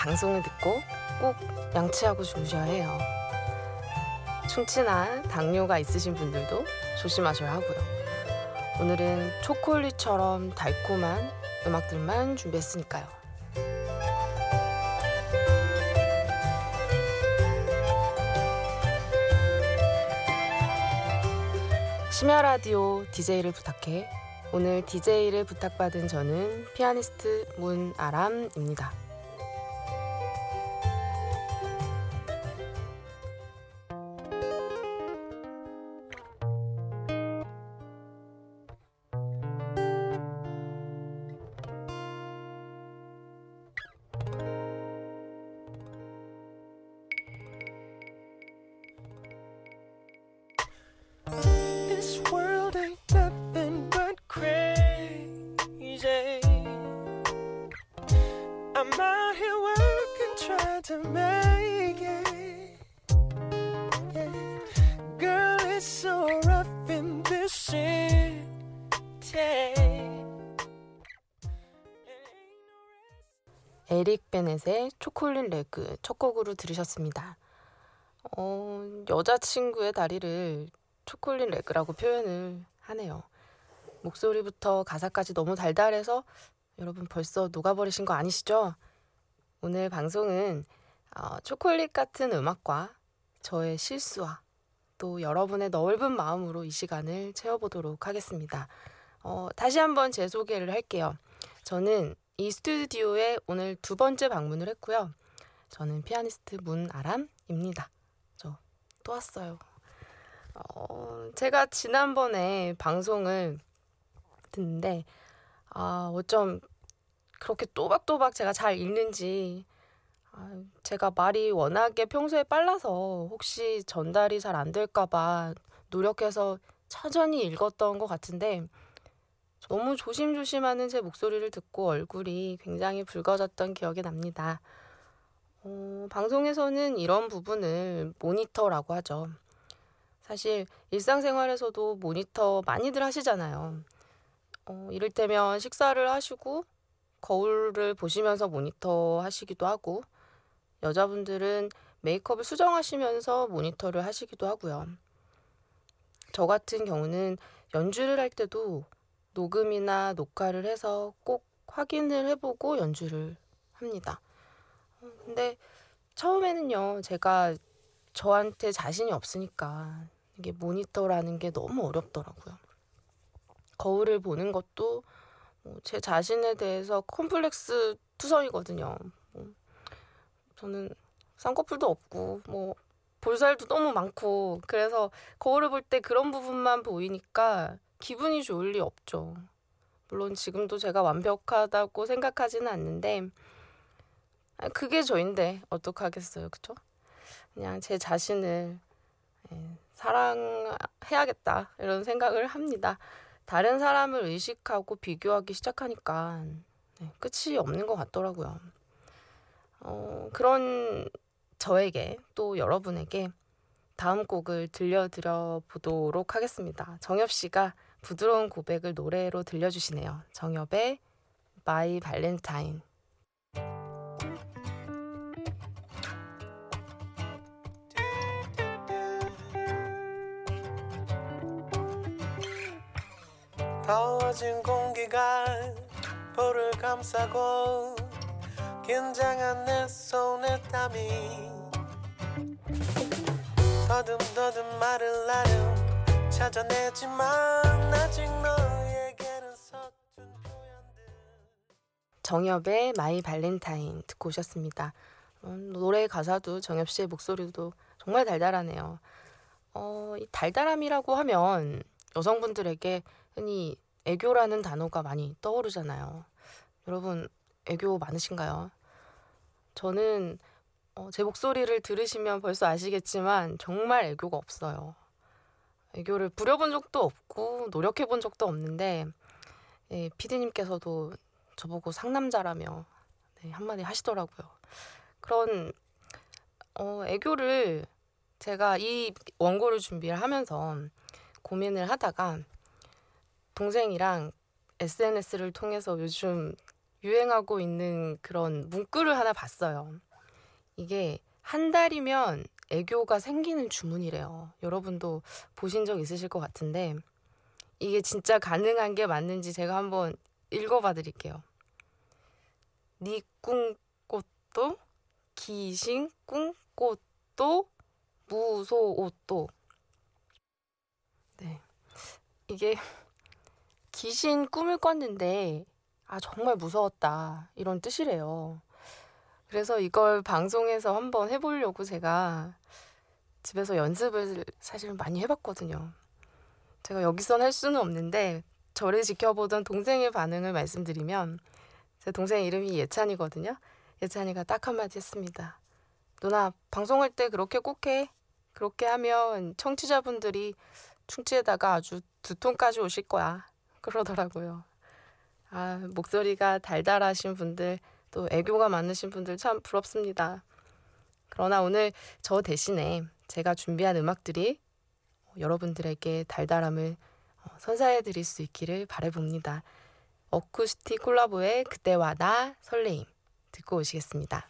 방송을 듣고 꼭 양치하고 주무셔야 해요. 충치나 당뇨가 있으신 분들도 조심하셔야 하고요. 오늘은 초콜릿처럼 달콤한 음악들만 준비했으니까요. 심야 라디오 DJ를 부탁해. 오늘 DJ를 부탁받은 저는 피아니스트 문아람입니다. 에릭 베넷의 초콜릿 레그 첫 곡으로 들으셨습니다. 어, 여자친구의 다리를 초콜릿 레그라고 표현을 하네요. 목소리부터 가사까지 너무 달달해서 여러분 벌써 녹아버리신 거 아니시죠? 오늘 방송은 어, 초콜릿 같은 음악과 저의 실수와 또 여러분의 넓은 마음으로 이 시간을 채워보도록 하겠습니다. 어, 다시 한번 제 소개를 할게요. 저는 이 스튜디오에 오늘 두 번째 방문을 했고요. 저는 피아니스트 문아람입니다. 저 또 왔어요. 어, 제가 지난번에 방송을 듣는데, 아, 어쩜 그렇게 또박또박 제가 잘 읽는지, 아, 제가 말이 워낙에 평소에 빨라서 혹시 전달이 잘 안 될까봐 노력해서 천천히 읽었던 것 같은데, 너무 조심조심하는 제 목소리를 듣고 얼굴이 굉장히 붉어졌던 기억이 납니다. 어, 방송에서는 이런 부분을 모니터라고 하죠. 사실 일상생활에서도 모니터 많이들 하시잖아요. 어, 이를테면 식사를 하시고 거울을 보시면서 모니터 하시기도 하고 여자분들은 메이크업을 수정하시면서 모니터를 하시기도 하고요. 저 같은 경우는 연주를 할 때도 녹음이나 녹화를 해서 꼭 확인을 해보고 연주를 합니다. 어, 근데 처음에는요, 제가 저한테 자신이 없으니까 이게 모니터라는 게 너무 어렵더라고요. 거울을 보는 것도 뭐제 자신에 대해서 컴플렉스 투성이거든요. 뭐 저는 쌍꺼풀도 없고 뭐 볼살도 너무 많고 그래서 거울을 볼 때 그런 부분만 보이니까 기분이 좋을 리 없죠. 물론 지금도 제가 완벽하다고 생각하지는 않는데 그게 저인데 어떡하겠어요, 그쵸? 그냥 제 자신을 예, 사랑해야겠다 이런 생각을 합니다. 다른 사람을 의식하고 비교하기 시작하니까 네, 끝이 없는 것 같더라고요. 어, 그런 저에게 또 여러분에게 다음 곡을 들려드려 보도록 하겠습니다. 정엽 씨가 부드러운 고백을 노래로 들려주시네요. 정엽의 My Valentine. 더워진 공기가 볼을 감싸고 긴장한 내 손에 땀이 더듬더듬 말을 나름 찾아내지만 아직 너에게는 서툰 표현들 정엽의 My Valentine 듣고 오셨습니다. 음, 노래 가사도 정엽 씨의 목소리도 정말 달달하네요. 어, 이 달달함이라고 하면 여성분들에게 흔히 애교라는 단어가 많이 떠오르잖아요. 여러분, 애교 많으신가요? 저는 어, 제 목소리를 들으시면 벌써 아시겠지만 정말 애교가 없어요. 애교를 부려본 적도 없고 노력해본 적도 없는데 예, 피디님께서도 저보고 상남자라며 네, 한마디 하시더라고요. 그런 어, 애교를 제가 이 원고를 준비를 하면서 고민을 하다가 동생이랑 SNS를 통해서 요즘 유행하고 있는 그런 문구를 하나 봤어요. 이게 한 달이면 애교가 생기는 주문이래요. 여러분도 보신 적 있으실 것 같은데 이게 진짜 가능한 게 맞는지 제가 한번 읽어봐 드릴게요. 니 꿈꽃도 기신 꿈꽃도 무소옷도 네 이게 귀신 꿈을 꿨는데 아 정말 무서웠다 이런 뜻이래요. 그래서 이걸 방송에서 한번 해보려고 제가 집에서 연습을 사실 많이 해봤거든요. 제가 여기선 할 수는 없는데 저를 지켜보던 동생의 반응을 말씀드리면 제 동생 이름이 예찬이거든요. 예찬이가 딱 한마디 했습니다. 누나 방송할 때 그렇게 꼭 해. 그렇게 하면 청취자분들이 충치에다가 아주 두통까지 오실 거야. 그러더라고요. 아, 목소리가 달달하신 분들, 또 애교가 많으신 분들 참 부럽습니다. 그러나 오늘 저 대신에 제가 준비한 음악들이 여러분들에게 달달함을 어, 선사해 드릴 수 있기를 바라봅니다. 어쿠스틱 콜라보의 그때와 나 설레임 듣고 오시겠습니다.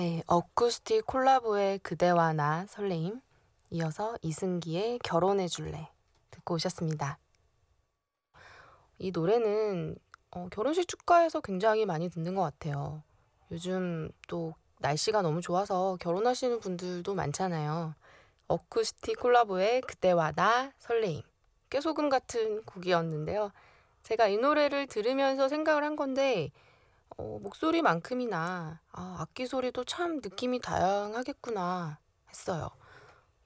네, 어쿠스틱 콜라보의 그대와 나 설레임 이어서 이승기의 결혼해 줄래 듣고 오셨습니다. 이 노래는 어, 결혼식 축가에서 굉장히 많이 듣는 것 같아요. 요즘 또 날씨가 너무 좋아서 결혼하시는 분들도 많잖아요. 어쿠스틱 콜라보의 그때와 나 설레임 깨소금 같은 곡이었는데요. 제가 이 노래를 들으면서 생각을 한 건데 어, 목소리만큼이나 아, 악기 소리도 참 느낌이 다양하겠구나 했어요.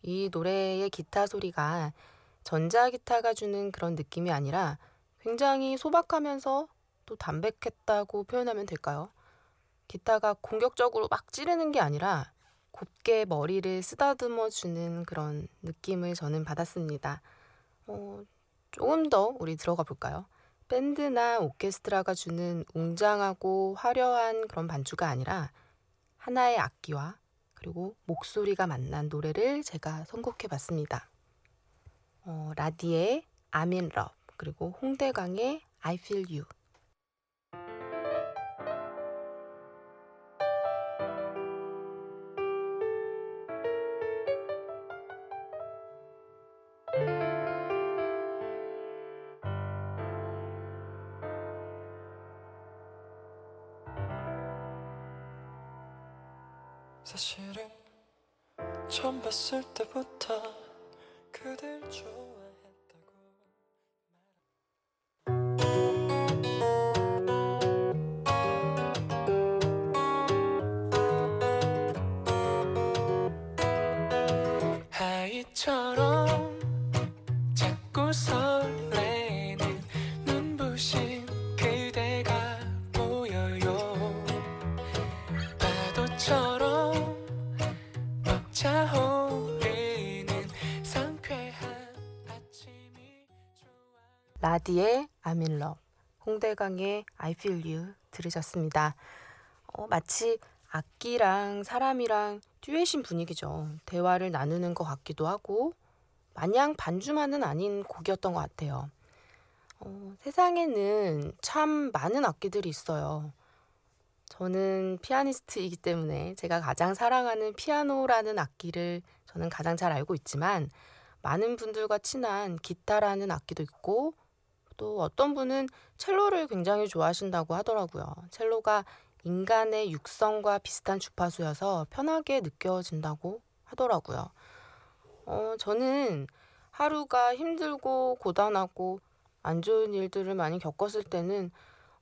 이 노래의 기타 소리가 전자기타가 주는 그런 느낌이 아니라 굉장히 소박하면서 또 담백했다고 표현하면 될까요? 기타가 공격적으로 막 찌르는 게 아니라 곱게 머리를 쓰다듬어 주는 그런 느낌을 저는 받았습니다. 어, 조금 더 우리 들어가 볼까요? 밴드나 오케스트라가 주는 웅장하고 화려한 그런 반주가 아니라 하나의 악기와 그리고 목소리가 만난 노래를 제가 선곡해 봤습니다. 어, 라디의 I'm in love 그리고 홍대광의 I feel you 봤을 때부터 그댈 좋아 in love 홍대광의 I feel you 들으셨습니다. 어, 마치 악기랑 사람이랑 듀엣인 분위기죠. 대화를 나누는 것 같기도 하고 마냥 반주만은 아닌 곡이었던 것 같아요. 어, 세상에는 참 많은 악기들이 있어요. 저는 피아니스트이기 때문에 제가 가장 사랑하는 피아노라는 악기를 저는 가장 잘 알고 있지만 많은 분들과 친한 기타라는 악기도 있고 또 어떤 분은 첼로를 굉장히 좋아하신다고 하더라고요. 첼로가 인간의 육성과 비슷한 주파수여서 편하게 느껴진다고 하더라고요. 어, 저는 하루가 힘들고 고단하고 안 좋은 일들을 많이 겪었을 때는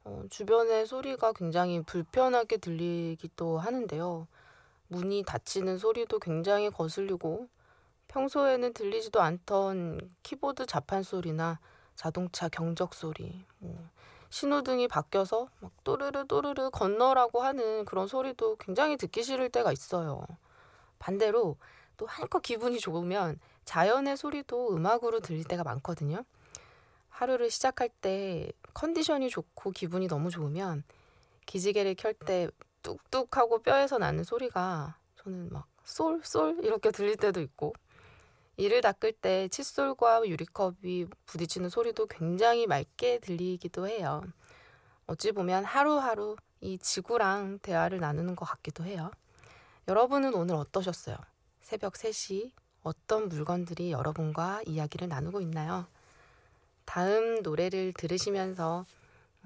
어, 주변의 소리가 굉장히 불편하게 들리기도 하는데요. 문이 닫히는 소리도 굉장히 거슬리고 평소에는 들리지도 않던 키보드 자판 소리나 자동차 경적 소리, 뭐 신호등이 바뀌어서 막 또르르 또르르 건너라고 하는 그런 소리도 굉장히 듣기 싫을 때가 있어요. 반대로 또 한껏 기분이 좋으면 자연의 소리도 음악으로 들릴 때가 많거든요. 하루를 시작할 때 컨디션이 좋고 기분이 너무 좋으면 기지개를 켤 때 뚝뚝 하고 뼈에서 나는 소리가 저는 막 쏠 쏠 이렇게 들릴 때도 있고 이를 닦을 때 칫솔과 유리컵이 부딪히는 소리도 굉장히 맑게 들리기도 해요. 어찌 보면 하루하루 이 지구랑 대화를 나누는 것 같기도 해요. 여러분은 오늘 어떠셨어요? 새벽 3시 어떤 물건들이 여러분과 이야기를 나누고 있나요? 다음 노래를 들으시면서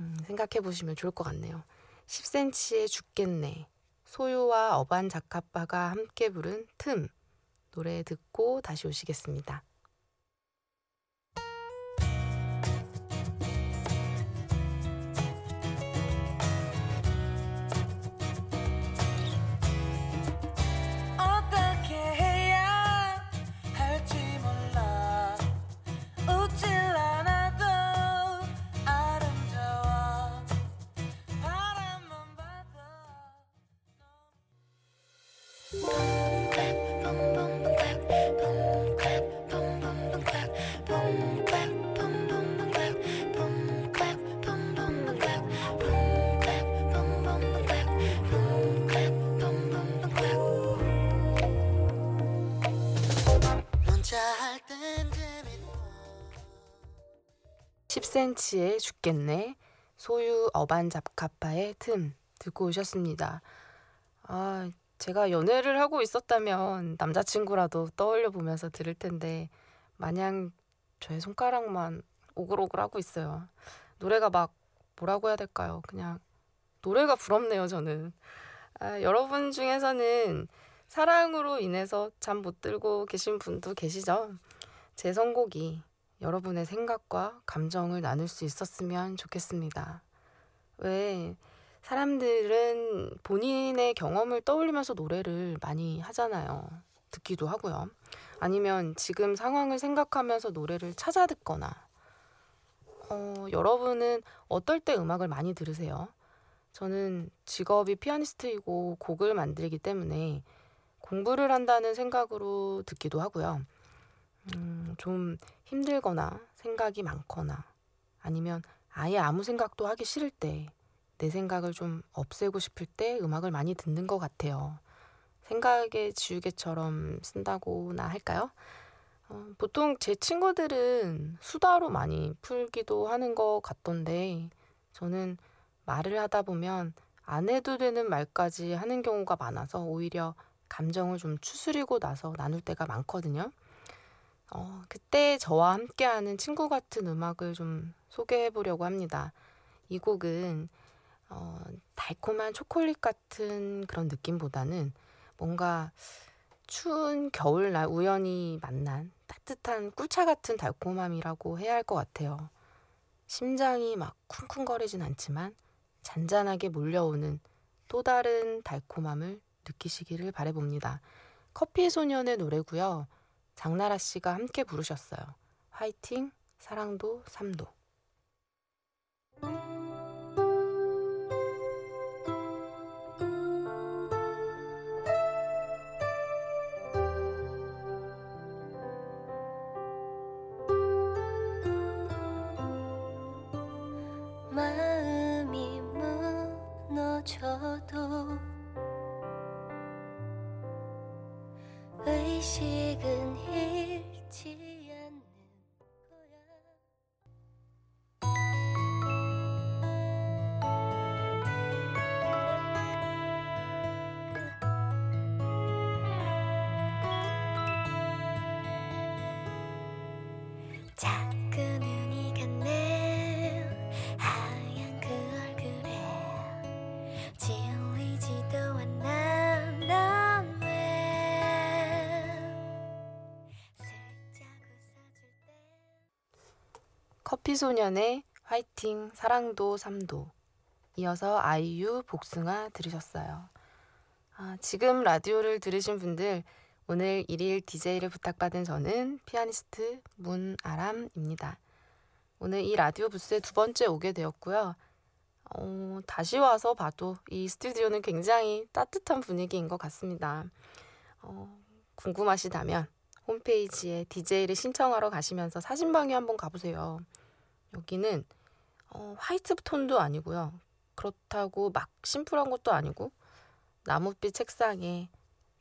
음, 생각해 보시면 좋을 것 같네요. 10cm의 죽겠네. 소유와 어반 자카빠가 함께 부른 틈. 노래 듣고 다시 오시겠습니다. 10cm의 죽겠네 소유 어반 잡카파의 틈 듣고 오셨습니다. 아, 제가 연애를 하고 있었다면 남자친구라도 떠올려 보면서 들을 텐데 마냥 저의 손가락만 오글오글 하고 있어요. 노래가 막 뭐라고 해야 될까요? 그냥 노래가 부럽네요, 저는. 아, 여러분 중에서는 사랑으로 인해서 잠 못 들고 계신 분도 계시죠? 제 선곡이 여러분의 생각과 감정을 나눌 수 있었으면 좋겠습니다. 왜 사람들은 본인의 경험을 떠올리면서 노래를 많이 하잖아요. 듣기도 하고요. 아니면 지금 상황을 생각하면서 노래를 찾아 듣거나. 어, 여러분은 어떨 때 음악을 많이 들으세요? 저는 직업이 피아니스트이고 곡을 만들기 때문에 공부를 한다는 생각으로 듣기도 하고요. 음, 좀 힘들거나 생각이 많거나 아니면 아예 아무 생각도 하기 싫을 때 내 생각을 좀 없애고 싶을 때 음악을 많이 듣는 것 같아요. 생각의 지우개처럼 쓴다고나 할까요? 어, 보통 제 친구들은 수다로 많이 풀기도 하는 것 같던데 저는 말을 하다 보면 안 해도 되는 말까지 하는 경우가 많아서 오히려 감정을 좀 추스리고 나서 나눌 때가 많거든요. 어, 그때 저와 함께하는 친구 같은 음악을 좀 소개해 보려고 합니다. 이 곡은 어, 달콤한 초콜릿 같은 그런 느낌보다는 뭔가 추운 겨울날 우연히 만난 따뜻한 꿀차 같은 달콤함이라고 해야 할 것 같아요. 심장이 막 쿵쿵거리진 않지만 잔잔하게 몰려오는 또 다른 달콤함을 느끼시기를 바래봅니다. 커피 소년의 노래고요. 장나라 씨가 함께 부르셨어요. 화이팅, 사랑도, 삶도. 피소년의 화이팅 사랑도 삼도 이어서 아이유 복숭아 들으셨어요. 아, 지금 라디오를 들으신 분들 오늘 일일 DJ를 부탁받은 저는 피아니스트 문아람입니다. 오늘 이 라디오 부스에 두 번째 오게 되었고요. 어, 다시 와서 봐도 이 스튜디오는 굉장히 따뜻한 분위기인 것 같습니다. 어, 궁금하시다면 홈페이지에 DJ를 신청하러 가시면서 사진방에 한번 가보세요. 여기는 어, 화이트 톤도 아니고요. 그렇다고 막 심플한 것도 아니고 나뭇빛 책상에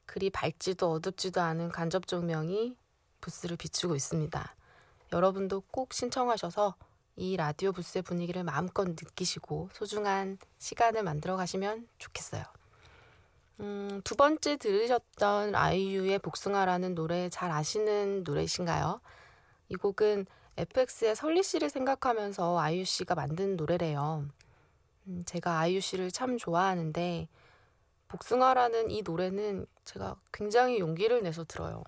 그리 밝지도 어둡지도 않은 간접 조명이 부스를 비추고 있습니다. 여러분도 꼭 신청하셔서 이 라디오 부스의 분위기를 마음껏 느끼시고 소중한 시간을 만들어 가시면 좋겠어요. 음, 두 번째 들으셨던 아이유의 복숭아라는 노래 잘 아시는 노래이신가요? 이 곡은 FX의 설리 씨를 생각하면서 아이유 씨가 만든 노래래요. 음, 제가 아이유 씨를 참 좋아하는데 복숭아라는 이 노래는 제가 굉장히 용기를 내서 들어요.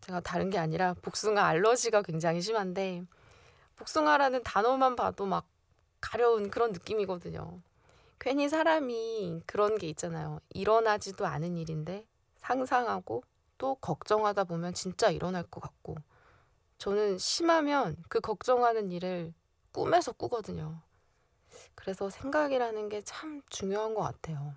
제가 다른 게 아니라 복숭아 알러지가 굉장히 심한데 복숭아라는 단어만 봐도 막 가려운 그런 느낌이거든요. 괜히 사람이 그런 게 있잖아요. 일어나지도 않은 일인데 상상하고 또 걱정하다 보면 진짜 일어날 것 같고 저는 심하면 그 걱정하는 일을 꿈에서 꾸거든요. 그래서 생각이라는 게 참 중요한 것 같아요.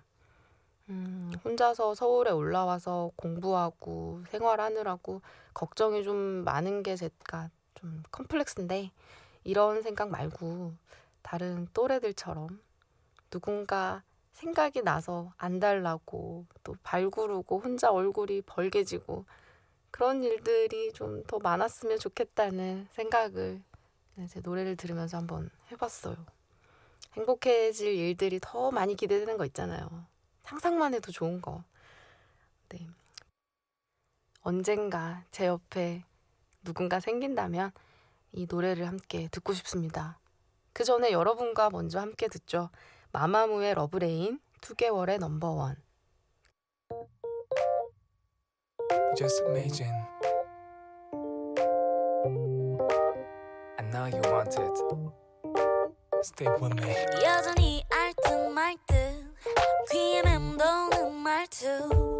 음, 혼자서 서울에 올라와서 공부하고 생활하느라고 걱정이 좀 많은 게 제가 좀 컴플렉스인데 이런 생각 말고 다른 또래들처럼 누군가 생각이 나서 안달나고 또 발구르고 혼자 얼굴이 벌개지고 그런 일들이 좀 더 많았으면 좋겠다는 생각을 네, 제 노래를 들으면서 한번 해봤어요. 행복해질 일들이 더 많이 기대되는 거 있잖아요. 상상만 해도 좋은 거. 네. 언젠가 제 옆에 누군가 생긴다면 이 노래를 함께 듣고 싶습니다. 그 전에 여러분과 먼저 함께 듣죠. 마마무의 Love Lane 투개월의 Number One. just amazing. I know you want it. Stay with me. 여전히 알듯 말듯 귀에 맴도는 말투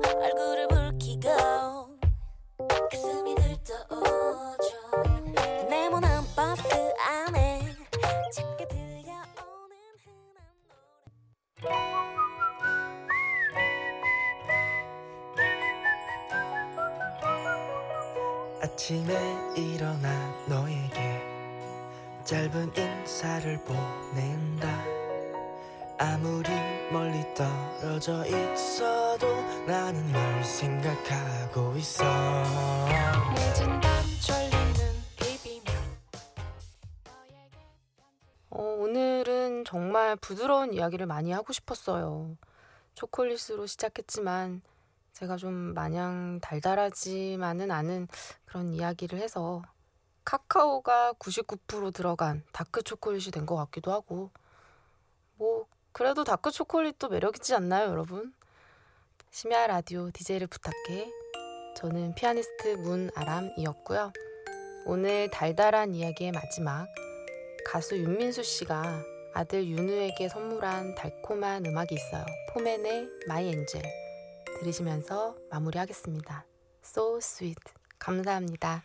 얼굴을 아침에 일어나 너에게 짧은 인사를 보낸다 아무리 멀리 떨어져 있어도 나는 널 생각하고 있어 늦은 밤 졸리는 비비며 어, 오늘은 정말 부드러운 이야기를 많이 하고 싶었어요. 초콜릿으로 시작했지만 제가 좀 마냥 달달하지만은 않은 그런 이야기를 해서 카카오가 99% 들어간 다크 초콜릿이 된 것 같기도 하고 뭐 그래도 dark 초콜릿도 매력 있지 않나요, 여러분? 심야 라디오 DJ를 부탁해. 저는 피아니스트 문아람이었고요. 오늘 달달한 이야기의 마지막 가수 윤민수 씨가 아들 윤후에게 선물한 달콤한 음악이 있어요. 포맨의 My Angel 들으시면서 마무리하겠습니다. So sweet. 감사합니다.